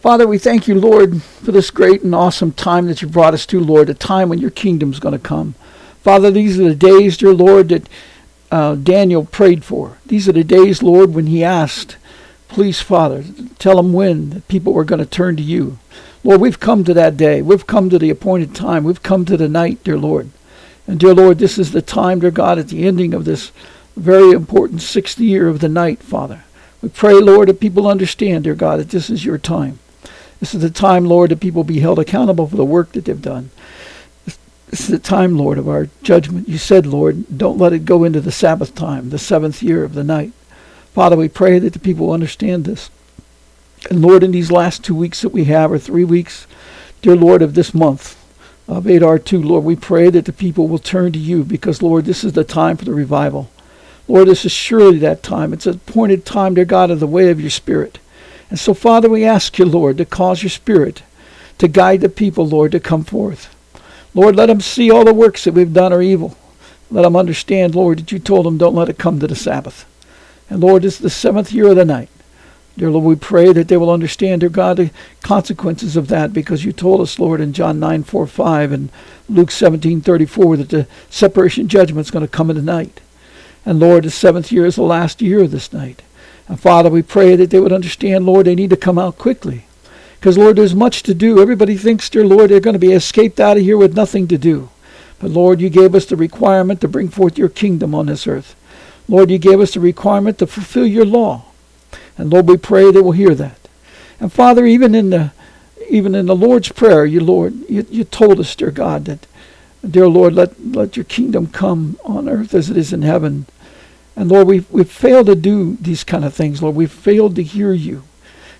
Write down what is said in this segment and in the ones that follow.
Father, we thank you, Lord, for this great and awesome time that you brought us to, Lord, a time when your kingdom's going to come. Father, these are the days, dear Lord, that uh, Daniel prayed for. These are the days, Lord, when he asked, please, Father, tell him when the people were going to turn to you. Lord, we've come to that day. We've come to the appointed time. We've come to the night, dear Lord. And dear Lord, this is the time, dear God, at the ending of this very important sixth year of the night, Father. We pray, Lord, that people understand, dear God, that this is your time. This is the time, Lord, that people be held accountable for the work that they've done. This is the time, Lord, of our judgment. You said, Lord, don't let it go into the Sabbath time, the seventh year of the night. Father, we pray that the people understand this. And Lord, in these last two weeks that we have, or three weeks, dear Lord, of this month of Adar 2, Lord, we pray that the people will turn to you because, Lord, this is the time for the revival. Lord, this is surely that time. It's appointed time, dear God, of the way of your Spirit. And so, Father, we ask you, Lord, to cause your Spirit to guide the people, Lord, to come forth. Lord, let them see all the works that we've done are evil. Let them understand, Lord, that you told them don't let it come to the Sabbath. And Lord, is the seventh year of the night. Dear Lord, we pray that they will understand, dear God, the consequences of that because you told us, Lord, in John 9, 4, 5 and Luke 17, 34 that the separation judgment is going to come in the night. And Lord, the seventh year is the last year of this night. And Father, we pray that they would understand, Lord, they need to come out quickly. Because, Lord, there's much to do. Everybody thinks, dear Lord, they're going to be escaped out of here with nothing to do. But, Lord, you gave us the requirement to bring forth your kingdom on this earth. Lord, you gave us the requirement to fulfill your law. And, Lord, we pray they will hear that. And, Father, even in the even in the Lord's Prayer, you, Lord, you, you told us, dear God, that, dear Lord, let, let your kingdom come on earth as it is in heaven. And Lord, we've, we've failed to do these kind of things, Lord. We've failed to hear you.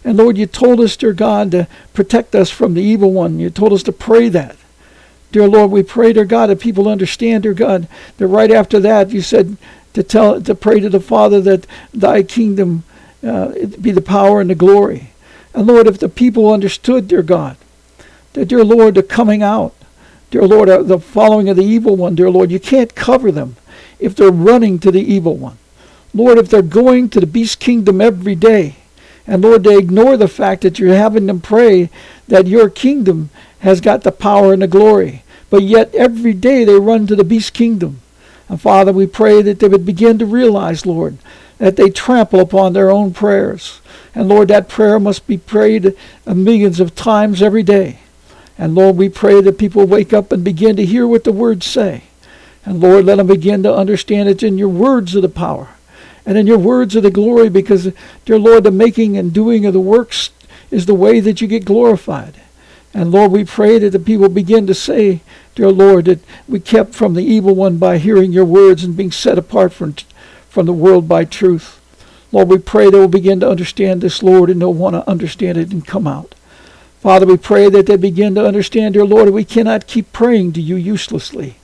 And Lord, you told us, dear God, to protect us from the evil one. You told us to pray that. Dear Lord, we pray, dear God, that people understand, dear God, that right after that you said to tell to pray to the Father that thy kingdom uh, be the power and the glory. And Lord, if the people understood, dear God, that dear Lord, the coming out, dear Lord, uh, the following of the evil one, dear Lord, you can't cover them if they're running to the evil one. Lord, if they're going to the beast kingdom every day, and Lord, they ignore the fact that you're having them pray that your kingdom has got the power and the glory. But yet every day they run to the beast kingdom. And Father, we pray that they would begin to realize, Lord, that they trample upon their own prayers. And Lord, that prayer must be prayed millions of times every day. And Lord, we pray that people wake up and begin to hear what the words say. And Lord, let them begin to understand it's in your words of the power and in your words of the glory because, dear Lord, the making and doing of the works is the way that you get glorified. And Lord, we pray that the people begin to say, dear Lord, that we kept from the evil one by hearing your words and being set apart from, from the world by truth. Lord, we pray they will begin to understand this, Lord, and they'll want to understand it and come out. Father, we pray that they begin to understand, dear Lord, we cannot keep praying to you uselessly.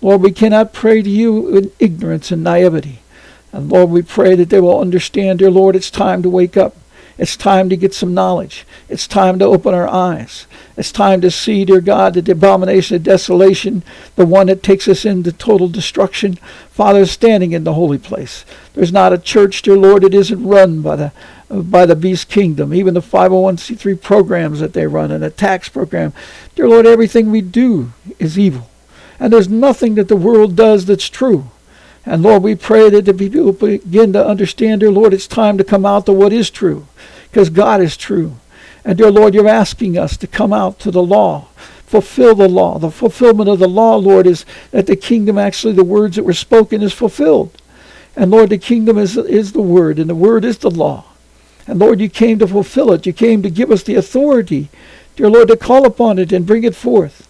Lord, we cannot pray to you in ignorance and naivety. And Lord, we pray that they will understand, dear Lord, it's time to wake up. It's time to get some knowledge. It's time to open our eyes. It's time to see, dear God, that the abomination of desolation, the one that takes us into total destruction, Father, is standing in the holy place. There's not a church, dear Lord, that isn't run by the by the beast kingdom. Even the 501c3 programs that they run and the tax program. Dear Lord, everything we do is evil. And there's nothing that the world does that's true. And Lord, we pray that the people begin to understand, dear Lord, it's time to come out to what is true, because God is true. And dear Lord, you're asking us to come out to the law, fulfill the law. The fulfillment of the law, Lord, is that the kingdom, actually, the words that were spoken, is fulfilled. And Lord, the kingdom is, is the word, and the word is the law. And Lord, you came to fulfill it. You came to give us the authority, dear Lord, to call upon it and bring it forth.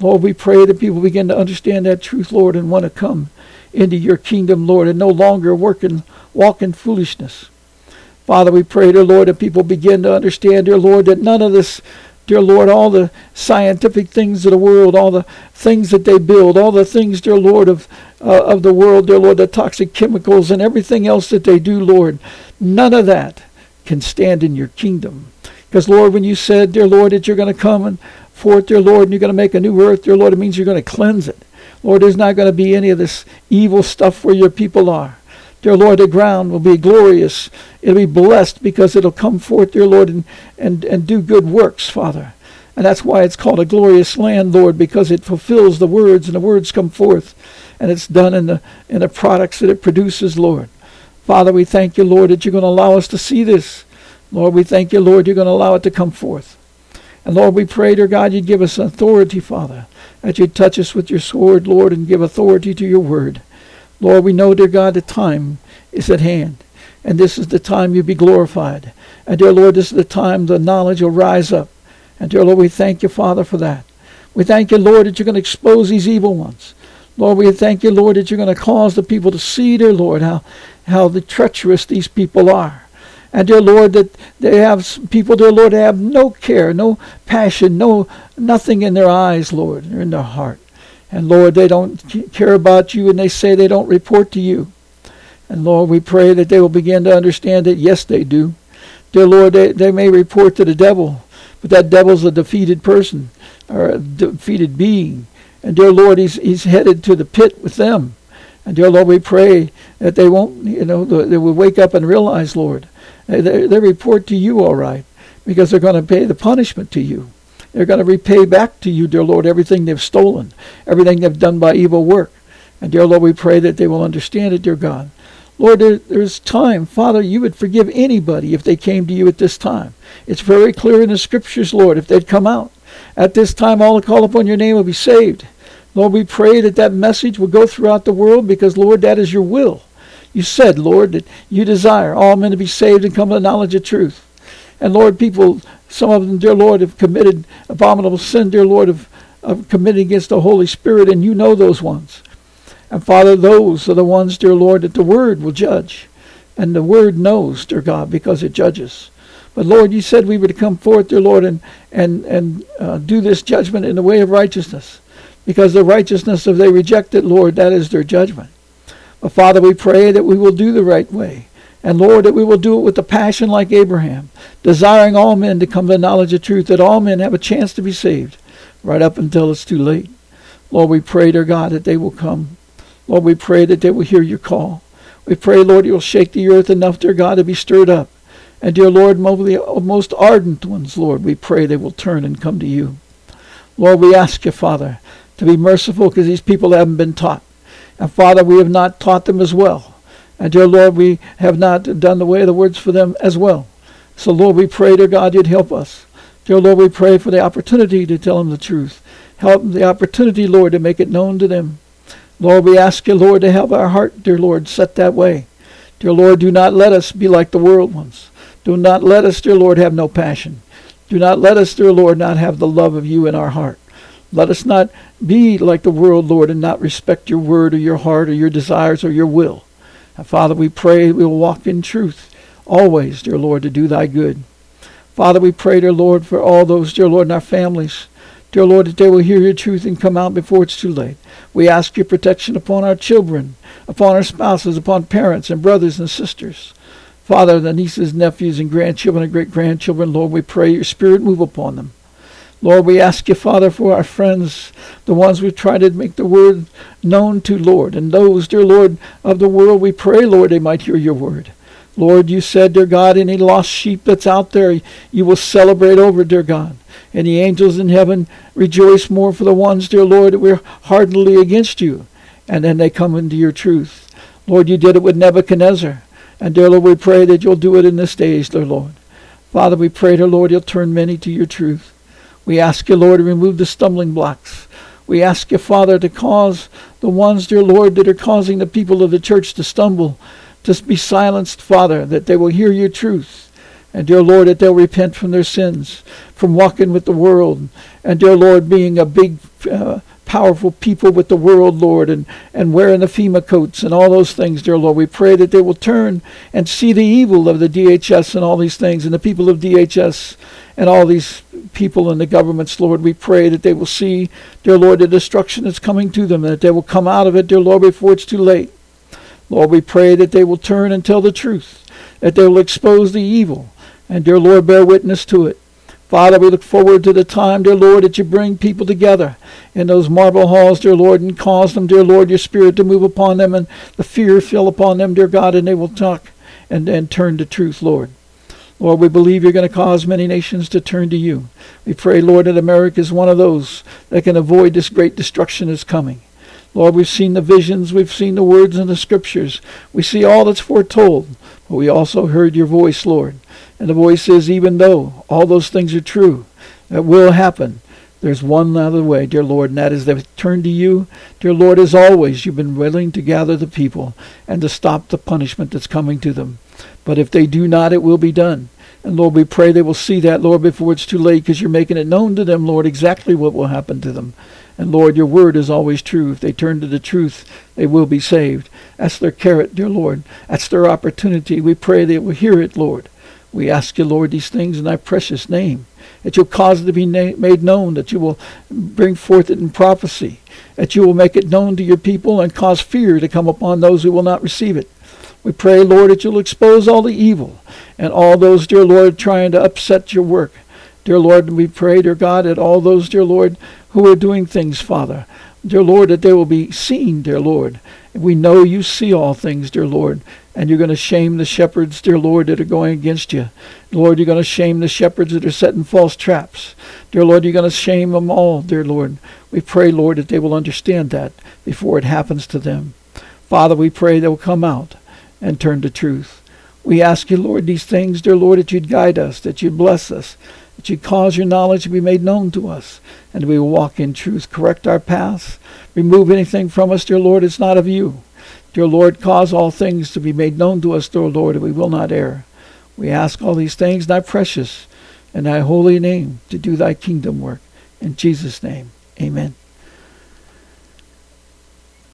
Lord, we pray that people begin to understand that truth, Lord, and want to come into your kingdom, Lord, and no longer work and walk in foolishness. Father, we pray, dear Lord, that people begin to understand, dear Lord, that none of this, dear Lord, all the scientific things of the world, all the things that they build, all the things, dear Lord, of, uh, of the world, dear Lord, the toxic chemicals and everything else that they do, Lord, none of that can stand in your kingdom. Because, Lord, when you said, dear Lord, that you're going to come and forth, dear Lord, and you're going to make a new earth, dear Lord, it means you're going to cleanse it. Lord, there's not going to be any of this evil stuff where your people are. Dear Lord, the ground will be glorious it'll be blessed because it'll come forth, dear Lord, and, and, and do good works, Father. And that's why it's called a glorious land, Lord, because it fulfills the words and the words come forth. And it's done in the in the products that it produces, Lord. Father, we thank you, Lord, that you're going to allow us to see this. Lord, we thank you, Lord, you're going to allow it to come forth. And Lord, we pray, dear God, you'd give us authority, Father, that you'd touch us with your sword, Lord, and give authority to your word. Lord, we know, dear God, the time is at hand. And this is the time you be glorified. And dear Lord, this is the time the knowledge will rise up. And dear Lord, we thank you, Father, for that. We thank you, Lord, that you're going to expose these evil ones. Lord, we thank you, Lord, that you're going to cause the people to see, dear Lord, how, how the treacherous these people are. And dear Lord, that they have people, dear Lord, they have no care, no passion, no nothing in their eyes, Lord, or in their heart. And Lord, they don't care about you and they say they don't report to you. And Lord, we pray that they will begin to understand that yes, they do. Dear Lord, they, they may report to the devil, but that devil's a defeated person or a defeated being. And dear Lord, he's, he's headed to the pit with them. And dear Lord, we pray that they won't, you know, they will wake up and realize, Lord, they, they report to you all right because they're going to pay the punishment to you. They're going to repay back to you, dear Lord, everything they've stolen, everything they've done by evil work. And dear Lord, we pray that they will understand it, dear God. Lord, there, there's time. Father, you would forgive anybody if they came to you at this time. It's very clear in the scriptures, Lord, if they'd come out. At this time, all who call upon your name will be saved. Lord, we pray that that message will go throughout the world because, Lord, that is your will. You said, Lord, that you desire all men to be saved and come to the knowledge of truth. And Lord, people, some of them, dear Lord, have committed abominable sin, dear Lord, of, of committing against the Holy Spirit, and you know those ones. And Father, those are the ones, dear Lord, that the Word will judge. And the Word knows, dear God, because it judges. But Lord, you said we were to come forth, dear Lord, and, and, and uh, do this judgment in the way of righteousness. Because the righteousness, of they reject it, Lord, that is their judgment. Father, we pray that we will do the right way. And Lord, that we will do it with a passion like Abraham, desiring all men to come to the knowledge of truth, that all men have a chance to be saved, right up until it's too late. Lord, we pray, dear God, that they will come. Lord, we pray that they will hear your call. We pray, Lord, you'll shake the earth enough, dear God, to be stirred up. And dear Lord, most ardent ones, Lord, we pray they will turn and come to you. Lord, we ask you, Father, to be merciful because these people haven't been taught. And Father, we have not taught them as well. And dear Lord, we have not done the way of the words for them as well. So Lord, we pray, dear God, you'd help us. Dear Lord, we pray for the opportunity to tell them the truth. Help the opportunity, Lord, to make it known to them. Lord, we ask you, Lord, to help our heart, dear Lord, set that way. Dear Lord, do not let us be like the world ones. Do not let us, dear Lord, have no passion. Do not let us, dear Lord, not have the love of you in our heart. Let us not be like the world, Lord, and not respect your word or your heart or your desires or your will. And Father, we pray we will walk in truth always, dear Lord, to do thy good. Father, we pray, dear Lord, for all those, dear Lord, in our families. Dear Lord, that they will hear your truth and come out before it's too late. We ask your protection upon our children, upon our spouses, upon parents and brothers and sisters. Father, the nieces, nephews, and grandchildren and great grandchildren, Lord, we pray your spirit move upon them. Lord, we ask you, Father, for our friends, the ones we've tried to make the word known to, Lord. And those, dear Lord, of the world, we pray, Lord, they might hear your word. Lord, you said, dear God, any lost sheep that's out there, you will celebrate over, dear God. And the angels in heaven rejoice more for the ones, dear Lord, that we're heartily against you. And then they come into your truth. Lord, you did it with Nebuchadnezzar. And dear Lord, we pray that you'll do it in this days, dear Lord. Father, we pray, dear Lord, you'll turn many to your truth. We ask you, Lord, to remove the stumbling blocks. We ask you, Father, to cause the ones, dear Lord, that are causing the people of the church to stumble, to be silenced, Father, that they will hear your truth. And, dear Lord, that they'll repent from their sins, from walking with the world. And, dear Lord, being a big uh, powerful people with the world, Lord, and, and wearing the FEMA coats and all those things, dear Lord. We pray that they will turn and see the evil of the DHS and all these things, and the people of DHS and all these people in the governments, Lord. We pray that they will see, dear Lord, the destruction that's coming to them, and that they will come out of it, dear Lord, before it's too late. Lord, we pray that they will turn and tell the truth, that they will expose the evil, and, dear Lord, bear witness to it. Father, we look forward to the time, dear Lord, that you bring people together in those marble halls, dear Lord, and cause them, dear Lord, your spirit to move upon them and the fear fill upon them, dear God, and they will talk and, and turn to truth, Lord. Lord, we believe you're going to cause many nations to turn to you. We pray, Lord, that America is one of those that can avoid this great destruction that's coming. Lord, we've seen the visions, we've seen the words in the scriptures. We see all that's foretold, but we also heard your voice, Lord. And the voice says, even though all those things are true, that will happen, there's one other way, dear Lord, and that is to turn to you. Dear Lord, as always, you've been willing to gather the people and to stop the punishment that's coming to them. But if they do not, it will be done. And Lord, we pray they will see that, Lord, before it's too late, because you're making it known to them, Lord, exactly what will happen to them. And Lord, your word is always true. If they turn to the truth, they will be saved. That's their carrot, dear Lord. That's their opportunity. We pray they will hear it, Lord. We ask you, Lord, these things in thy precious name that you'll cause it to be na- made known, that you will bring forth it in prophecy, that you will make it known to your people and cause fear to come upon those who will not receive it. We pray, Lord, that you'll expose all the evil and all those, dear Lord, trying to upset your work. Dear Lord, we pray, dear God, that all those, dear Lord, who are doing things, Father, dear Lord, that they will be seen, dear Lord. We know you see all things, dear Lord, and you're going to shame the shepherds, dear Lord, that are going against you. Lord, you're going to shame the shepherds that are setting false traps. Dear Lord, you're going to shame them all, dear Lord. We pray, Lord, that they will understand that before it happens to them. Father, we pray they will come out and turn to truth. We ask you, Lord, these things, dear Lord, that you'd guide us, that you'd bless us, that you'd cause your knowledge to be made known to us, and we walk in truth. Correct our paths. Remove anything from us, dear Lord, it's not of you. Dear Lord, cause all things to be made known to us, dear Lord, and we will not err. We ask all these things, thy precious and thy holy name, to do thy kingdom work. In Jesus' name, amen.